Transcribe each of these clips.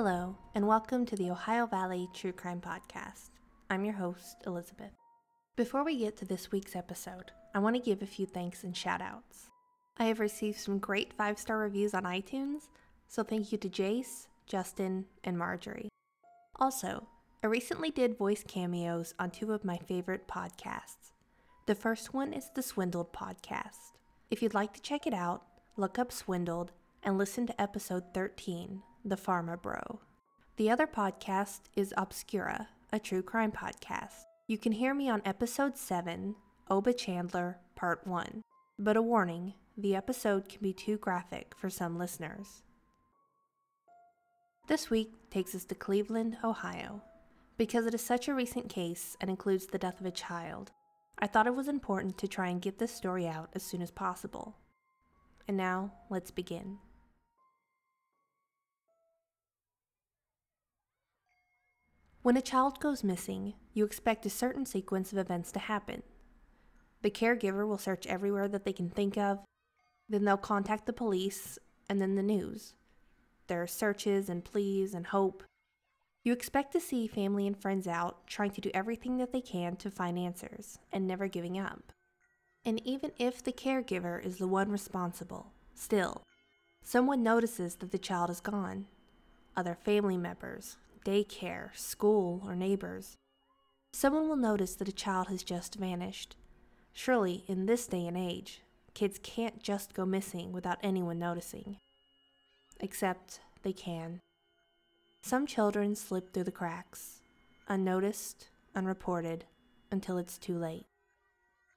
Hello, and welcome to the Ohio Valley True Crime Podcast. I'm your host, Elizabeth. Before we get to this week's episode, I want to give a few thanks and shout outs. I have received some great five star reviews on iTunes, so thank you to Jace, Justin, and Marjorie. Also, I recently did voice cameos on two of my favorite podcasts. The first one is the Swindled podcast. If you'd like to check it out, look up Swindled and listen to episode 13, The Pharma Bro. The other podcast is Obscura, a true crime podcast. You can hear me on episode 7, Oba Chandler, part 1. But a warning the episode can be too graphic for some listeners. This week takes us to Cleveland, Ohio. Because it is such a recent case and includes the death of a child, I thought it was important to try and get this story out as soon as possible. And now, let's begin. When a child goes missing, you expect a certain sequence of events to happen. The caregiver will search everywhere that they can think of, then they'll contact the police, and then the news. There are searches and pleas and hope. You expect to see family and friends out trying to do everything that they can to find answers and never giving up. And even if the caregiver is the one responsible, still, someone notices that the child is gone. Other family members, daycare, school, or neighbors. Someone will notice that a child has just vanished. Surely, in this day and age, kids can't just go missing without anyone noticing except they can. Some children slip through the cracks, unnoticed, unreported, until it's too late.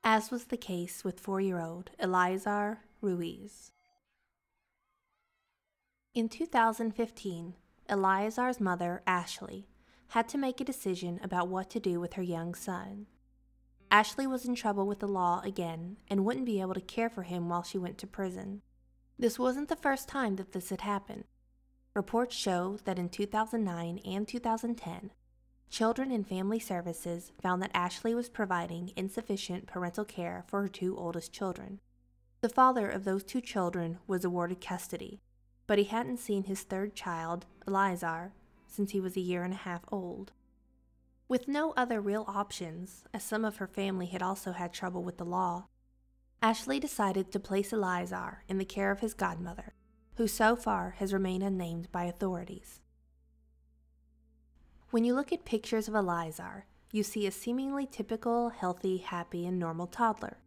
As was the case with four year old Eliazar Ruiz. In 2015, Eliazar's mother, Ashley, had to make a decision about what to do with her young son. Ashley was in trouble with the law again and wouldn't be able to care for him while she went to prison. This wasn't the first time that this had happened. Reports show that in 2009 and 2010, Children and Family Services found that Ashley was providing insufficient parental care for her two oldest children. The father of those two children was awarded custody, but he hadn't seen his third child, Eliazar, since he was a year and a half old. With no other real options, as some of her family had also had trouble with the law, Ashley decided to place Eliazar in the care of his godmother, who so far has remained unnamed by authorities. When you look at pictures of Eliazar, you see a seemingly typical, healthy, happy, and normal toddler.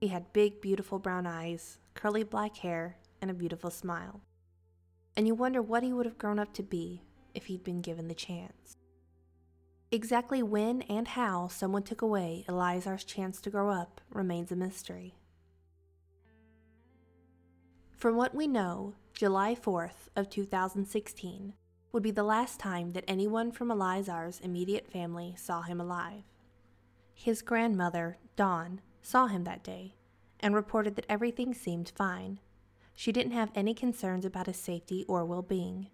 He had big, beautiful brown eyes, curly black hair, and a beautiful smile. And you wonder what he would have grown up to be if he'd been given the chance. Exactly when and how someone took away Eliazar's chance to grow up remains a mystery. From what we know, July 4th of 2016 would be the last time that anyone from Eliazar's immediate family saw him alive. His grandmother, Dawn, saw him that day and reported that everything seemed fine. She didn't have any concerns about his safety or well being.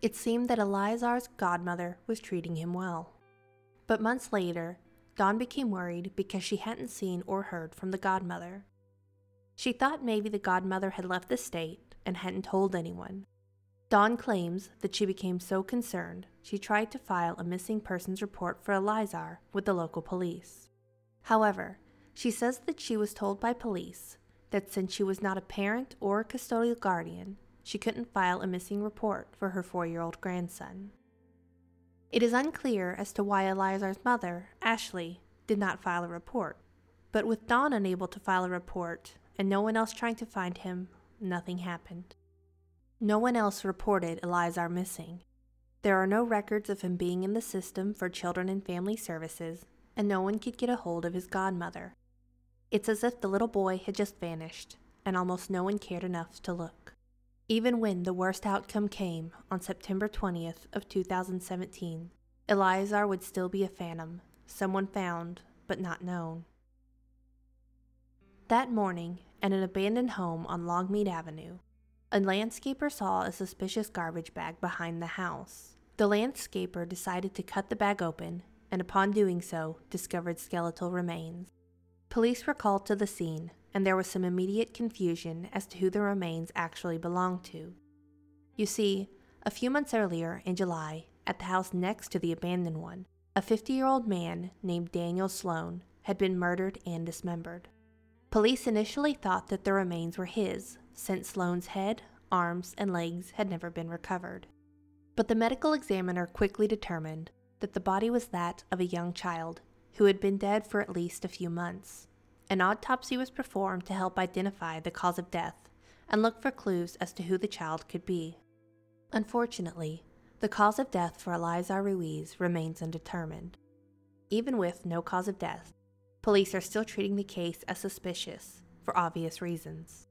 It seemed that Eliazar's godmother was treating him well. But months later, Dawn became worried because she hadn't seen or heard from the godmother. She thought maybe the godmother had left the state and hadn't told anyone. Dawn claims that she became so concerned she tried to file a missing persons report for Eliazar with the local police. However, she says that she was told by police that since she was not a parent or a custodial guardian, she couldn't file a missing report for her four year old grandson. It is unclear as to why Eliazar's mother, Ashley, did not file a report, but with Dawn unable to file a report and no one else trying to find him, nothing happened. No one else reported Eliazar missing. There are no records of him being in the system for children and family services, and no one could get a hold of his godmother. It's as if the little boy had just vanished, and almost no one cared enough to look. Even when the worst outcome came on September 20th of 2017, Eliazar would still be a phantom, someone found but not known. That morning, at an abandoned home on Longmead Avenue, a landscaper saw a suspicious garbage bag behind the house. The landscaper decided to cut the bag open and, upon doing so, discovered skeletal remains. Police were called to the scene, and there was some immediate confusion as to who the remains actually belonged to. You see, A few months earlier, in July, at the house next to the abandoned one, a 50 year old man named Daniel Sloan had been murdered and dismembered. Police initially thought that the remains were his, since Sloan's head, arms, and legs had never been recovered. But the medical examiner quickly determined that the body was that of a young child who had been dead for at least a few months. An autopsy was performed to help identify the cause of death and look for clues as to who the child could be. Unfortunately, the cause of death for Eliazar Ruiz remains undetermined. Even with no cause of death, police are still treating the case as suspicious for obvious reasons.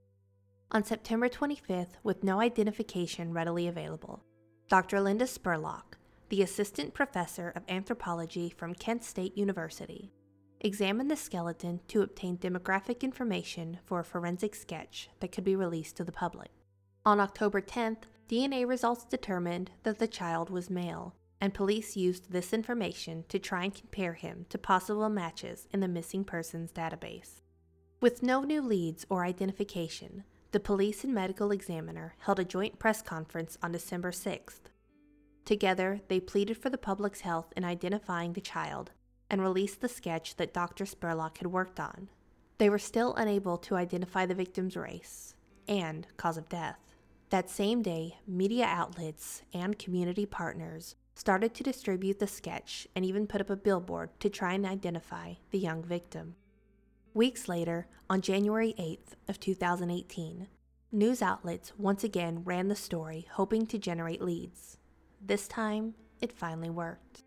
On September 25th, with no identification readily available, Dr. Linda Spurlock, the assistant professor of anthropology from Kent State University, examined the skeleton to obtain demographic information for a forensic sketch that could be released to the public. On October 10th, DNA results determined that the child was male, and police used this information to try and compare him to possible matches in the missing persons database. With no new leads or identification, the police and medical examiner held a joint press conference on December 6th. Together, they pleaded for the public's health in identifying the child and released the sketch that Dr. Spurlock had worked on. They were still unable to identify the victim's race and cause of death. That same day, media outlets and community partners started to distribute the sketch and even put up a billboard to try and identify the young victim. Weeks later, on January 8th of 2018, news outlets once again ran the story hoping to generate leads. This time, it finally worked.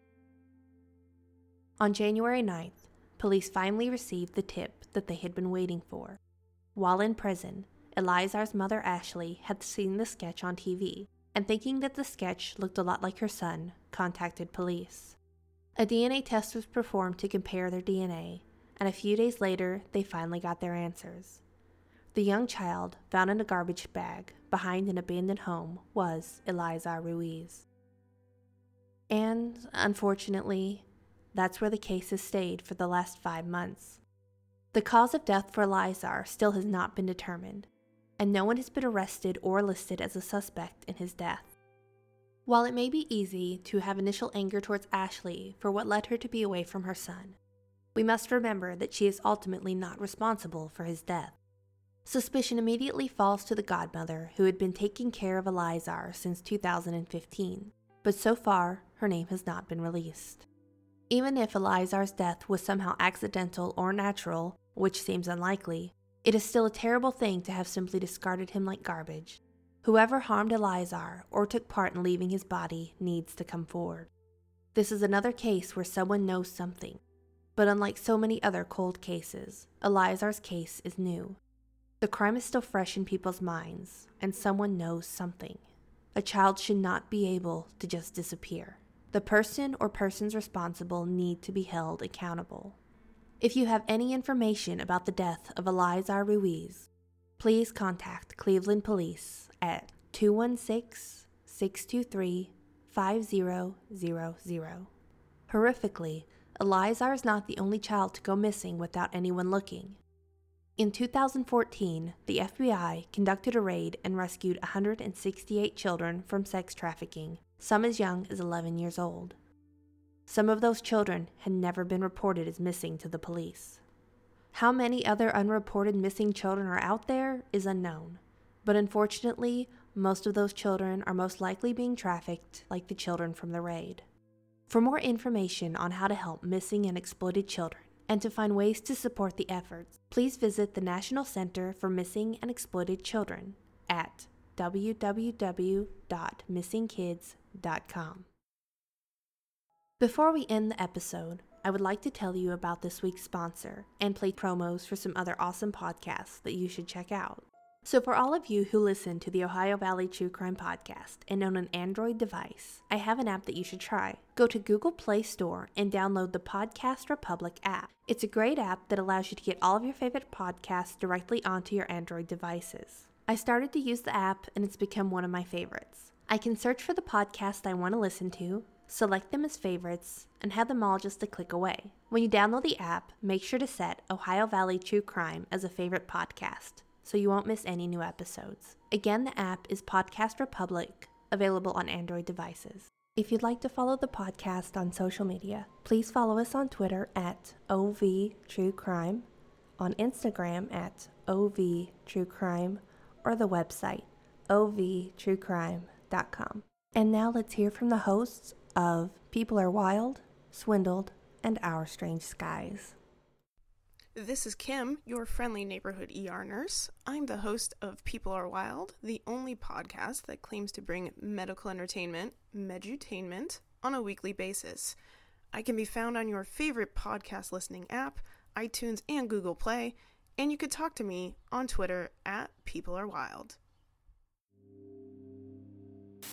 On January 9th, police finally received the tip that they had been waiting for. While in prison, Eliazar's mother Ashley had seen the sketch on TV and thinking that the sketch looked a lot like her son, contacted police. A DNA test was performed to compare their DNA, and a few days later, they finally got their answers. The young child, found in a garbage bag behind an abandoned home, was Eliazar Ruiz. And, unfortunately, that's where the case has stayed for the last five months. The cause of death for Eliazar still has not been determined, and no one has been arrested or listed as a suspect in his death. While it may be easy to have initial anger towards Ashley for what led her to be away from her son, we must remember that she is ultimately not responsible for his death. Suspicion immediately falls to the godmother who had been taking care of Eliazar since 2015, but so far her name has not been released. Even if Eliazar's death was somehow accidental or natural, which seems unlikely, it is still a terrible thing to have simply discarded him like garbage. Whoever harmed Eliazar or took part in leaving his body needs to come forward. This is another case where someone knows something. But unlike so many other cold cases, Eliazar's case is new. The crime is still fresh in people's minds, and someone knows something. A child should not be able to just disappear. The person or persons responsible need to be held accountable. If you have any information about the death of Eliazar Ruiz, please contact Cleveland Police at 216 623 5000. Horrifically, Eliazar is not the only child to go missing without anyone looking. In 2014, the FBI conducted a raid and rescued 168 children from sex trafficking, some as young as 11 years old. Some of those children had never been reported as missing to the police. How many other unreported missing children are out there is unknown, but unfortunately, most of those children are most likely being trafficked like the children from the raid. For more information on how to help missing and exploited children and to find ways to support the efforts, please visit the National Center for Missing and Exploited Children at Before we end the episode, I would like to tell you about this week's sponsor and play promos for some other awesome podcasts that you should check out. So, for all of you who listen to the Ohio Valley True Crime Podcast and own an Android device, I have an app that you should try. Go to Google Play Store and download the Podcast Republic app. It's a great app that allows you to get all of your favorite podcasts directly onto your Android devices. I started to use the app and it's become one of my favorites. I can search for the podcast I want to listen to, select them as favorites, and have them all just a click away. When you download the app, make sure to set Ohio Valley True Crime as a favorite podcast so you won't miss any new episodes. Again, the app is Podcast Republic available on Android devices. If you'd like to follow the podcast on social media, please follow us on Twitter at OV True Crime, on Instagram at OV True Crime, or the website ovtruecrime.com. And now let's hear from the hosts of People Are Wild, Swindled, and Our Strange Skies. This is Kim, your friendly neighborhood ER nurse. I'm the host of People Are Wild, the only podcast that claims to bring medical entertainment, medutainment, on a weekly basis. I can be found on your favorite podcast listening app, iTunes, and Google Play, and you could talk to me on Twitter at People Are Wild.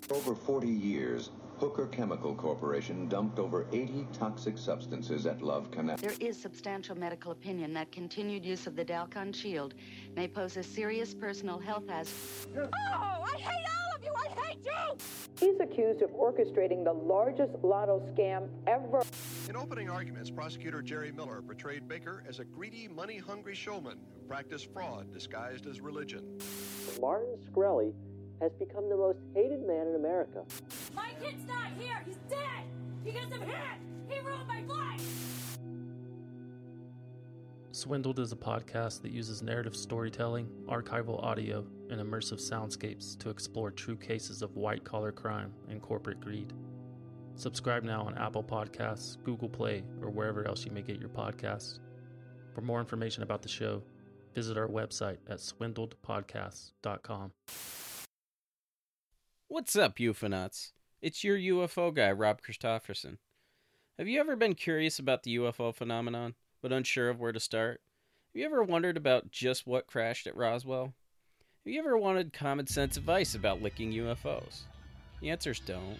Over 40 years, Hooker Chemical Corporation dumped over 80 toxic substances at Love Canal. There is substantial medical opinion that continued use of the Dalkon shield may pose a serious personal health hazard. Oh, I hate all of you! I hate you! He's accused of orchestrating the largest lotto scam ever. In opening arguments, prosecutor Jerry Miller portrayed Bakker as a greedy, money hungry showman who practiced fraud disguised as religion. Martin Shkreli has become the most hated man in America. My kid's not here. He's dead because of him. He ruined my life. Swindled is a podcast that uses narrative storytelling, archival audio, and immersive soundscapes to explore true cases of white collar crime and corporate greed. Subscribe now on Apple Podcasts, Google Play, or wherever else you may get your podcasts. For more information about the show, visit our website at swindledpodcasts.com. What's up, UFOnauts? It's your UFO guy, Rob Christofferson. Have you ever been curious about the UFO phenomenon, but unsure of where to start? Have you ever wondered about just what crashed at Roswell? Have you ever wanted common sense advice about licking UFOs? The answer's don't.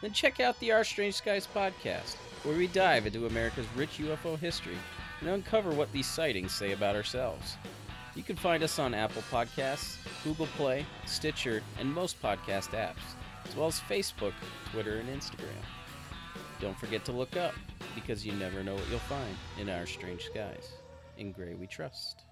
Then check out the Our Strange Skies podcast, where we dive into America's rich UFO history and uncover what these sightings say about ourselves. You can find us on Apple Podcasts, Google Play, Stitcher, and most podcast apps, as well as Facebook, Twitter, and Instagram. Don't forget to look up, because you never know what you'll find in our strange skies. In Gray we trust.